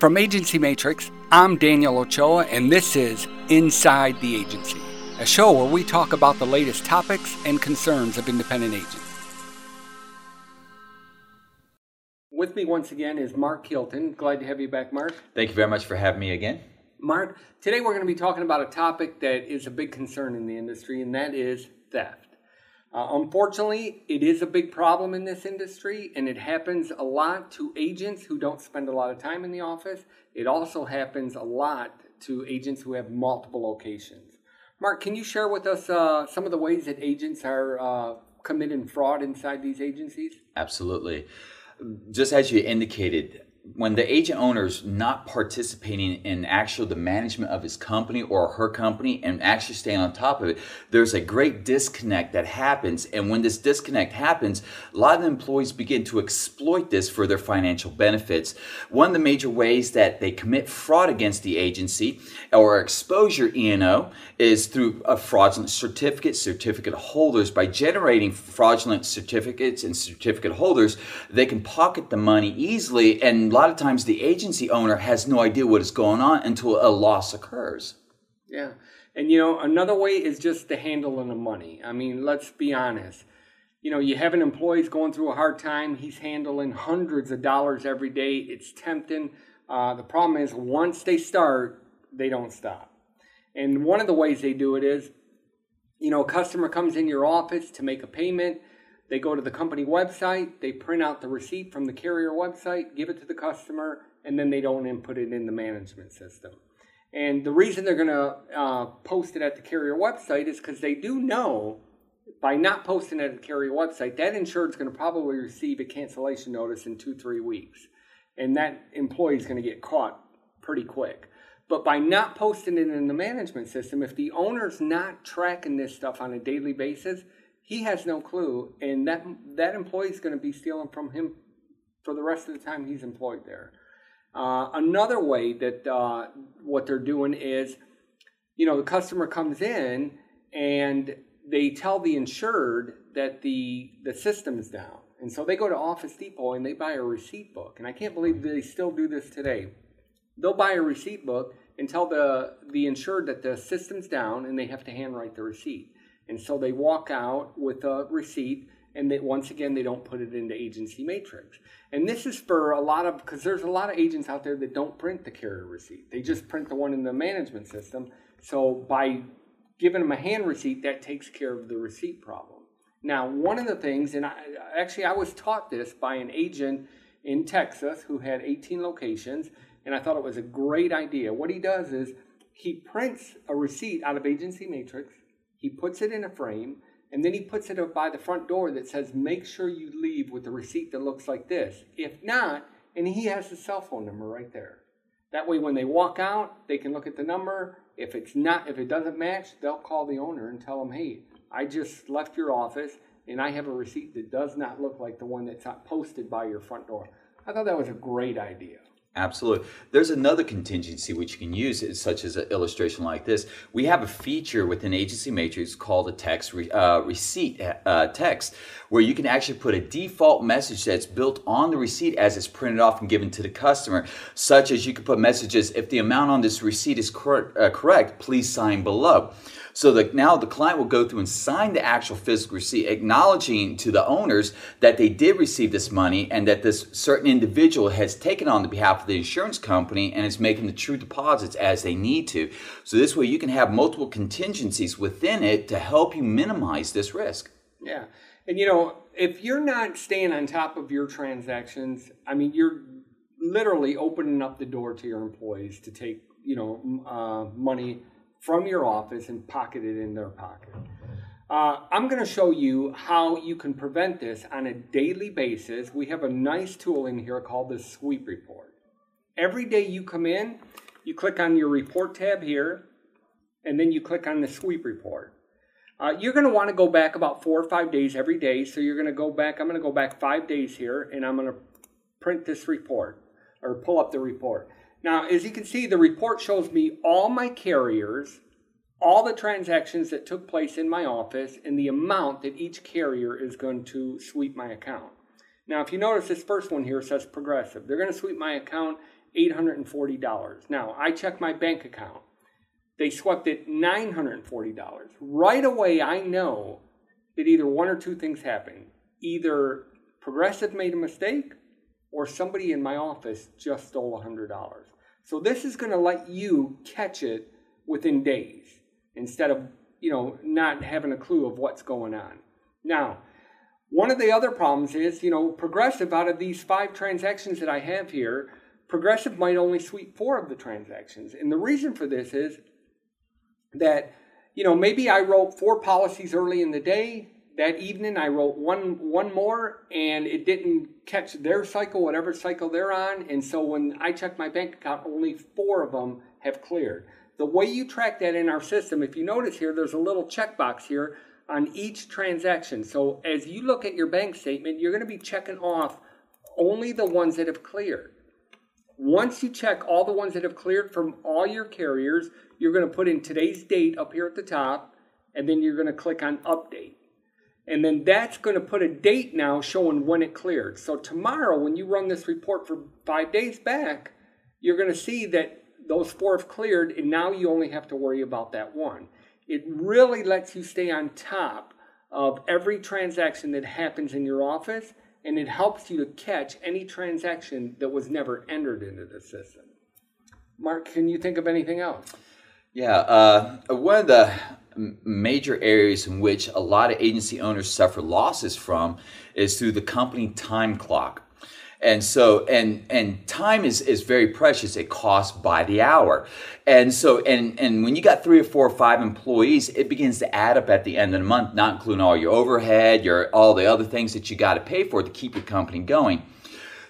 From Agency Matrix, I'm Daniel Ochoa, and this is Inside the Agency, a show where we talk about the latest topics and concerns of independent agents. With me once again is Mark Hilton. Glad to have you back, Mark. Thank you very much for having me again. Mark, today we're going to be talking about a topic that is a big concern in the industry, and that is theft. Uh, unfortunately, it is a big problem in this industry, and it happens a lot to agents who don't spend a lot of time in the office. It also happens a lot to agents who have multiple locations. Mark, can you share with us uh, some of the ways that agents are uh, committing fraud inside these agencies? Absolutely. Just as you indicated, when the agent owner is not participating in actual the management of his company or her company and actually staying on top of it there's a great disconnect that happens. And when this disconnect happens a lot of employees begin to exploit this for their financial benefits. One of the major ways that they commit fraud against the agency or exposure E&O is through a fraudulent certificate certificate holders. By generating fraudulent certificates and certificate holders they can pocket the money easily and a lot of times the agency owner has no idea what is going on until a loss occurs. Yeah. And you know, another way is just the handling the money. I mean, let's be honest. You know, you have an employee's going through a hard time. He's handling hundreds of dollars every day. It's tempting. Uh, the problem is, once they start, they don't stop. And one of the ways they do it is, you know, a customer comes in your office to make a payment they go to the company website, they print out the receipt from the carrier website, give it to the customer, and then they don't input it in the management system. And the reason they're going to uh, post it at the carrier website is because they do know by not posting it at the carrier website, that insured is going to probably receive a cancellation notice in two, three weeks. And that employee is going to get caught pretty quick. But by not posting it in the management system, if the owner's not tracking this stuff on a daily basis, he has no clue, and that that employee is going to be stealing from him for the rest of the time he's employed there. Uh, another way that uh, what they're doing is, you know, the customer comes in and they tell the insured that the the system's down, and so they go to Office Depot and they buy a receipt book, and I can't believe they still do this today. They'll buy a receipt book and tell the the insured that the system's down, and they have to handwrite the receipt. And so they walk out with a receipt and once again they don't put it into agency matrix. And this is for a lot of because there's a lot of agents out there that don't print the carrier receipt. They just print the one in the management system. So by giving them a hand receipt that takes care of the receipt problem. Now one of the things and I, actually i was taught this by an agent in texas who had 18 locations and i thought it was a great idea. What he does is he prints a receipt out of agency matrix he puts it in a frame, and then he puts it up by the front door that says, Make sure you leave with a receipt that looks like this. If not, and he has the cell phone number right there. That way, when they walk out, they can look at the number. If it's not, if it doesn't match, they'll call the owner and tell them, "Hey, I just left your office, and I have a receipt that does not look like the one that's posted by your front door." I thought that was a great idea. Absolutely. There's another contingency which you can use, such as an illustration like this. We have a feature within Agency Matrix called a text re, uh, receipt uh, text, where you can actually put a default message that's built on the receipt as it's printed off and given to the customer, such as you can put messages, if the amount on this receipt is cor- uh, correct, please sign below. So that now the client will go through and sign the actual physical receipt, acknowledging to the owners that they did receive this money and that this certain individual has taken on the behalf of the insurance company and is making the true deposits as they need to. So this way you can have multiple contingencies within it to help you minimize this risk. Yeah. And you know, if you're not staying on top of your transactions, I mean, you're literally opening up the door to your employees to take, you know, uh, money from your office and pocket it in their pocket. Uh, I'm going to show you how you can prevent this on a daily basis. We have a nice tool in here called the Sweep Report. Every day you come in, you click on your Report tab here, and then you click on the Sweep Report. Uh, you're going to want to go back about four or five days every day. So you're going to go back, I'm going to go back five days here, and I'm going to print this report or pull up the report. Now, as you can see, the report shows me all my carriers, all the transactions that took place in my office, and the amount that each carrier is going to sweep my account. Now, if you notice this first one here says progressive, they're going to sweep my account $840. Now, I check my bank account. They swept it $940. Right away, I know that either one or two things happened. Either Progressive made a mistake or somebody in my office just stole $100. So this is going to let you catch it within days instead of, you know, not having a clue of what's going on. Now, one of the other problems is, you know, Progressive out of these five transactions that I have here, Progressive might only sweep four of the transactions. And the reason for this is that, you know, maybe I wrote four policies early in the day. That evening I wrote one one more and it didn't catch their cycle, whatever cycle they're on. And so when I check my bank account, only four of them have cleared. The way you track that in our system, if you notice here, there's a little checkbox here on each transaction. So as you look at your bank statement, you're going to be checking off only the ones that have cleared. Once you check all the ones that have cleared from all your carriers, you're going to put in today's date up here at the top, and then you're going to click on update. And then that's going to put a date now showing when it cleared. So tomorrow, when you run this report for five days back, you're going to see that those four have cleared, and now you only have to worry about that one. It really lets you stay on top of every transaction that happens in your office and it helps you to catch any transaction that was never entered into the system. Mark, can you think of anything else? Yeah, uh, one of the major areas in which a lot of agency owners suffer losses from is through the company time clock. And so and and time is is very precious. It costs by the hour. And so and and when you got three or four or five employees it begins to add up at the end of the month not including all your overhead your all the other things that you got to pay for to keep your company going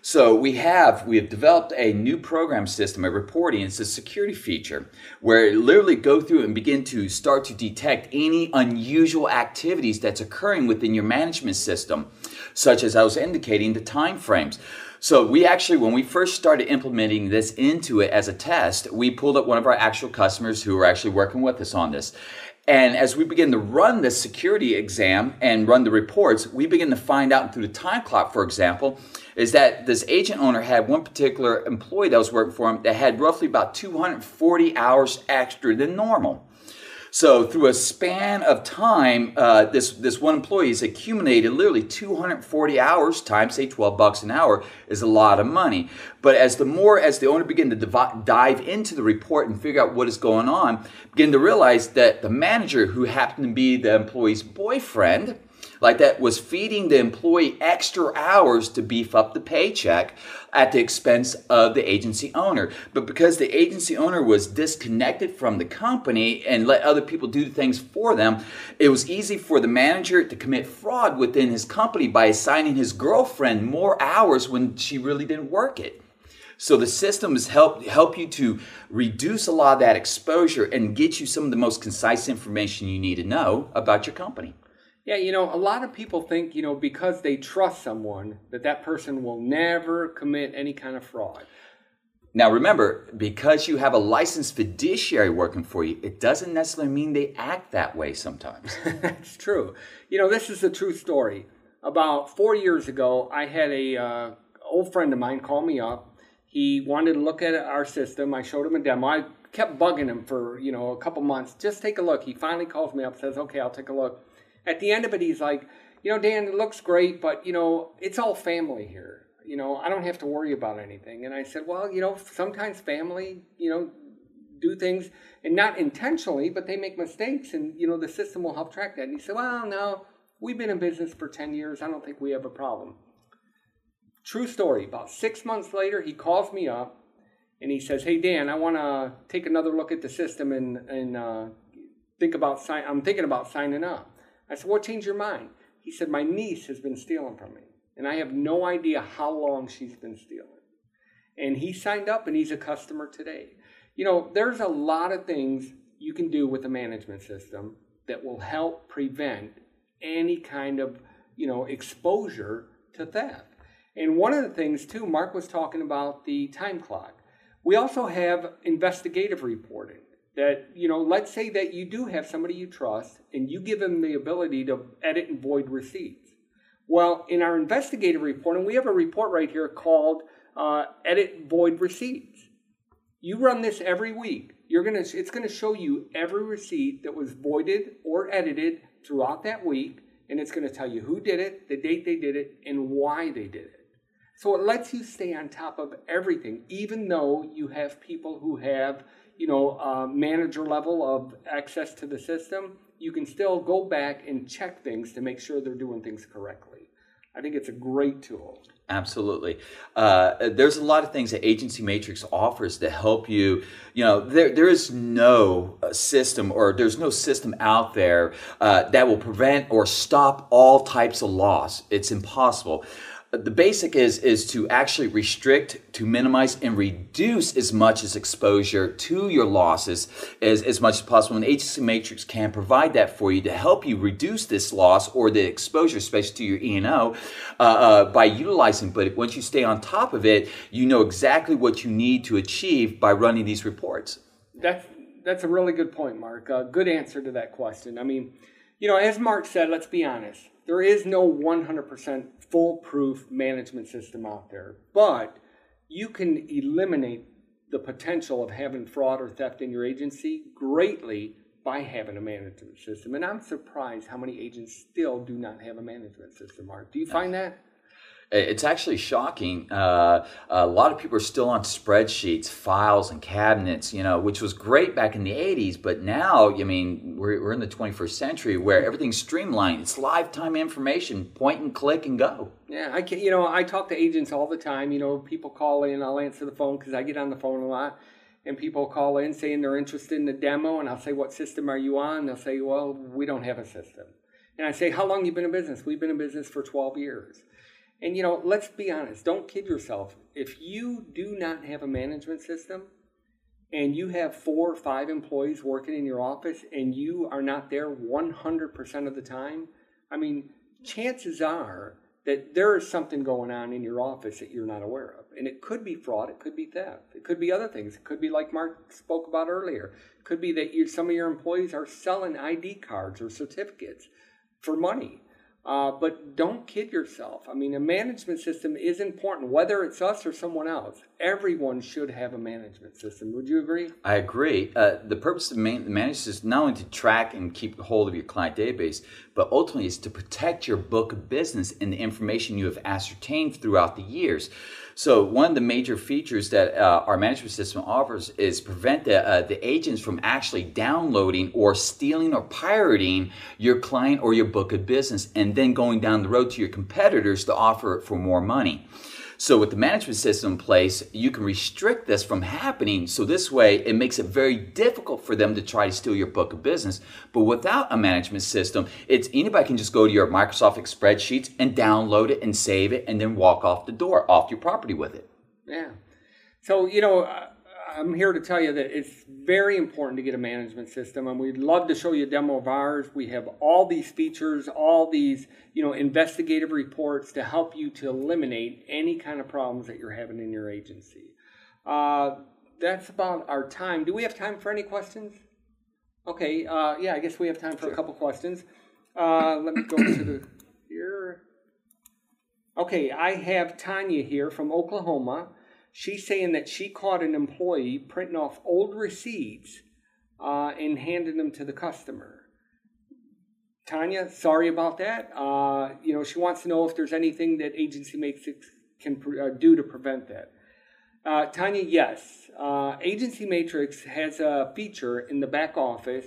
so we have we have developed a new program system, a reporting. It's a security feature where it literally go through and begin to start to detect any unusual activities that's occurring within your management system, such as I was indicating the time frames. So we actually, when we first started implementing this into it as a test, we pulled up one of our actual customers who were actually working with us on this. And as we begin to run the security exam and run the reports, we begin to find out through the time clock, for example, is that this agent owner had one particular employee that was working for him that had roughly about 240 hours extra than normal. So through a span of time, uh, this this one employee has accumulated literally 240 hours times say 12 bucks an hour is a lot of money. But as the more as the owner began to div- dive into the report and figure out what is going on, begin to realize that the manager who happened to be the employee's boyfriend like that was feeding the employee extra hours to beef up the paycheck at the expense of the agency owner. But because the agency owner was disconnected from the company and let other people do things for them, it was easy for the manager to commit fraud within his company by assigning his girlfriend more hours when she really didn't work it. So the systems help help you to reduce a lot of that exposure and get you some of the most concise information you need to know about your company. Yeah, you know, a lot of people think, you know, because they trust someone, that that person will never commit any kind of fraud. Now, remember, because you have a licensed fiduciary working for you, it doesn't necessarily mean they act that way sometimes. That's true. You know, this is a true story. About four years ago, I had a uh, old friend of mine call me up. He wanted to look at our system. I showed him a demo. I kept bugging him for you know a couple months. Just take a look. He finally calls me up, says, "Okay, I'll take a look." At the end of it, he's like, you know, Dan, it looks great, but you know, it's all family here. You know, I don't have to worry about anything. And I said, well, you know, sometimes family, you know, do things and not intentionally, but they make mistakes, and you know, the system will help track that. And he said, well, no, we've been in business for ten years. I don't think we have a problem. True story. About six months later, he calls me up and he says, "Hey Dan, I want to take another look at the system and and uh, think about sign. I'm thinking about signing up." I said, What changed your mind? He said, My niece has been stealing from me, and I have no idea how long she's been stealing. And he signed up and he's a customer today. You know, there's a lot of things you can do with a management system that will help prevent any kind of, you know, exposure to theft. And one of the things, too, Mark was talking about the time clock. We also have investigative reporting that you know let's say that you do have somebody you trust and you give them the ability to edit and void receipts well in our investigative report and we have a report right here called uh, edit void receipts. You run this every week. You're gonna it's gonna show you every receipt that was voided or edited throughout that week, and it's gonna tell you who did it, the date they did it, and why they did it. So it lets you stay on top of everything, even though you have people who have, you know, uh, manager level of access to the system. You can still go back and check things to make sure they're doing things correctly. I think it's a great tool. Absolutely. Uh, there's a lot of things that Agency Matrix offers to help you. You know, there, there is no uh, system or there's no system out there uh, that will prevent or stop all types of loss. It's impossible the basic is is to actually restrict to minimize and reduce as much as exposure to your losses as, as much as possible. And agency matrix can provide that for you to help you reduce this loss or the exposure especially to your e&o uh, uh, by utilizing but once you stay on top of it you know exactly what you need to achieve by running these reports. That's that's a really good point mark. Uh, good answer to that question. I mean you know as mark said let's be honest there is no 100% foolproof management system out there, but you can eliminate the potential of having fraud or theft in your agency greatly by having a management system. And I'm surprised how many agents still do not have a management system, Mark. Do you find that? It's actually shocking. Uh, a lot of people are still on spreadsheets, files, and cabinets, you know, which was great back in the 80s. But now, I mean, we're, we're in the 21st century where everything's streamlined. It's lifetime information, point and click and go. Yeah, I can, you know, I talk to agents all the time. You know, people call in, I'll answer the phone because I get on the phone a lot. And people call in saying they're interested in the demo, and I'll say, What system are you on? They'll say, Well, we don't have a system. And I say, How long you been in business? We've been in business for 12 years. And you know, let's be honest, don't kid yourself. If you do not have a management system and you have four or five employees working in your office and you are not there 100% of the time, I mean, chances are that there is something going on in your office that you're not aware of. And it could be fraud, it could be theft, it could be other things. It could be like Mark spoke about earlier. It could be that you, some of your employees are selling ID cards or certificates for money. Uh, but don't kid yourself. I mean, a management system is important, whether it's us or someone else. Everyone should have a management system. Would you agree? I agree. Uh, the purpose of man- the management system is not only to track and keep hold of your client database, but ultimately is to protect your book of business and the information you have ascertained throughout the years. So one of the major features that uh, our management system offers is prevent the, uh, the agents from actually downloading or stealing or pirating your client or your book of business and then going down the road to your competitors to offer it for more money. So with the management system in place, you can restrict this from happening. So this way, it makes it very difficult for them to try to steal your book of business. But without a management system, it's anybody can just go to your Microsoft spreadsheets and download it and save it and then walk off the door, off your property with it. Yeah. So, you know, uh, I'm here to tell you that it's very important to get a management system, and we'd love to show you a demo of ours. We have all these features, all these you know investigative reports to help you to eliminate any kind of problems that you're having in your agency. Uh, that's about our time. Do we have time for any questions? Okay, uh, yeah, I guess we have time for a couple questions. Uh, let me go to the here. Okay, I have Tanya here from Oklahoma she's saying that she caught an employee printing off old receipts uh, and handing them to the customer. Tanya, sorry about that. Uh, you know, she wants to know if there's anything that Agency Matrix can uh, do to prevent that. Uh, Tanya, yes. Uh, Agency Matrix has a feature in the back office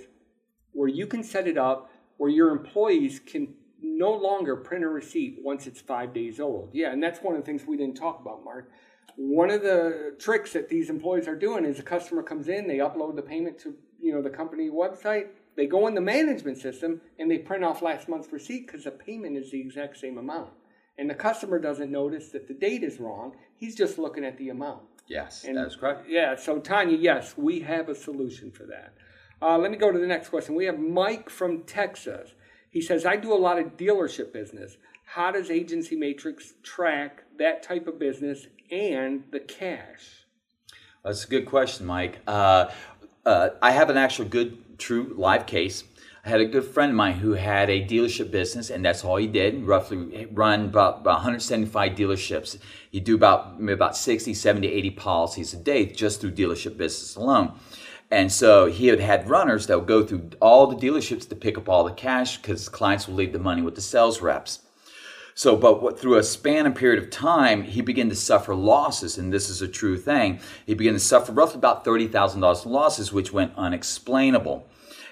where you can set it up where your employees can no longer print a receipt once it's five days old. Yeah, and that's one of the things we didn't talk about, Mark one of the tricks that these employees are doing is a customer comes in, they upload the payment to you know the company website, they go in the management system and they print off last month's receipt because the payment is the exact same amount. And the customer doesn't notice that the date is wrong. He's just looking at the amount. Yes, and, that is correct. Yeah, so Tanya, yes, we have a solution for that. Uh, let me go to the next question. We have Mike from Texas. He says, I do a lot of dealership business. How does Agency Matrix track that type of business and the cash? That's a good question, Mike. Uh, uh, I have an actual good, true live case. I had a good friend of mine who had a dealership business, and that's all he did. Roughly run about, about 175 dealerships. He'd do about about 60, 70, 80 policies a day just through dealership business alone. And so he had had runners that would go through all the dealerships to pick up all the cash because clients will leave the money with the sales reps. So, but what, through a span and period of time, he began to suffer losses, and this is a true thing. He began to suffer roughly about $30,000 losses, which went unexplainable.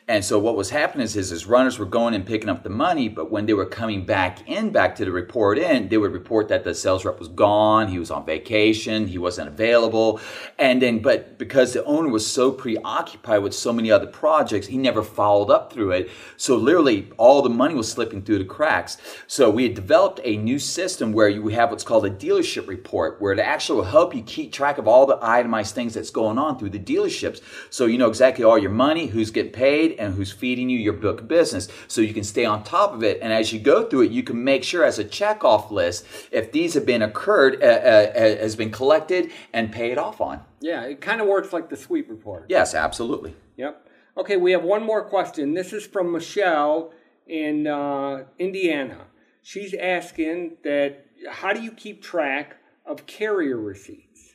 And so what was happening is, is his runners were going and picking up the money, but when they were coming back in, back to the report in, they would report that the sales rep was gone, he was on vacation, he wasn't available. And then, but because the owner was so preoccupied with so many other projects, he never followed up through it. So literally all the money was slipping through the cracks. So we had developed a new system where you have what's called a dealership report, where it actually will help you keep track of all the itemized things that's going on through the dealerships. So you know exactly all your money, who's getting paid, and who's feeding you your book business so you can stay on top of it. And as you go through it, you can make sure as a checkoff list if these have been occurred, uh, uh, uh, has been collected and paid off on. Yeah, it kind of works like the sweep report. Yes, absolutely. Yep. Okay, we have one more question. This is from Michelle in uh, Indiana. She's asking that how do you keep track of carrier receipts?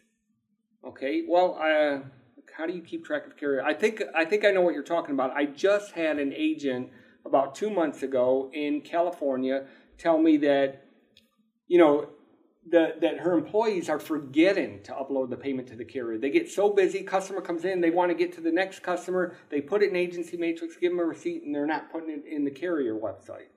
Okay, well, uh, how do you keep track of carrier? I think I think I know what you're talking about. I just had an agent about two months ago in California tell me that you know the, that her employees are forgetting to upload the payment to the carrier. They get so busy, customer comes in, they want to get to the next customer, they put it in agency matrix, give them a receipt, and they're not putting it in the carrier website.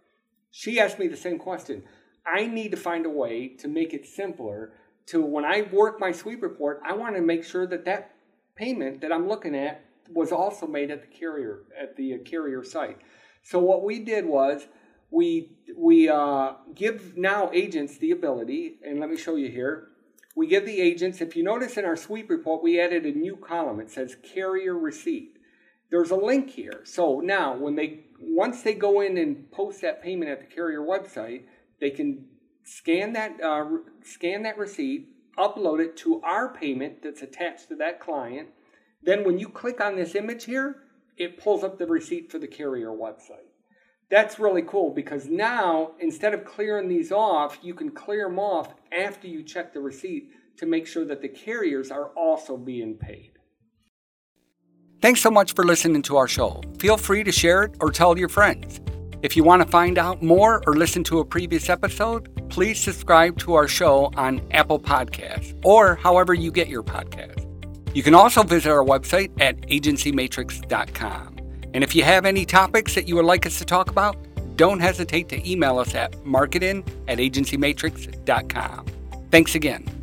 She asked me the same question. I need to find a way to make it simpler to when I work my sweep report, I want to make sure that that payment that I'm looking at was also made at the carrier at the carrier site. So what we did was we we uh, give now agents the ability, and let me show you here. We give the agents. If you notice in our sweep report, we added a new column. It says carrier receipt. There's a link here. So now when they once they go in and post that payment at the carrier website, they can scan that uh, scan that receipt upload it to our payment that's attached to that client. Then when you click on this image here, it pulls up the receipt for the carrier website. That's really cool because now instead of clearing these off, you can clear them off after you check the receipt to make sure that the carriers are also being paid. Thanks so much for listening to our show. Feel free to share it or tell your friends. If you want to find out more or listen to a previous episode, please subscribe to our show on Apple Podcasts or however you get your podcast. You can also visit our website at agencymatrix.com. And if you have any topics that you would like us to talk about, don't hesitate to email us at marketing at agencymatrix.com. Thanks again.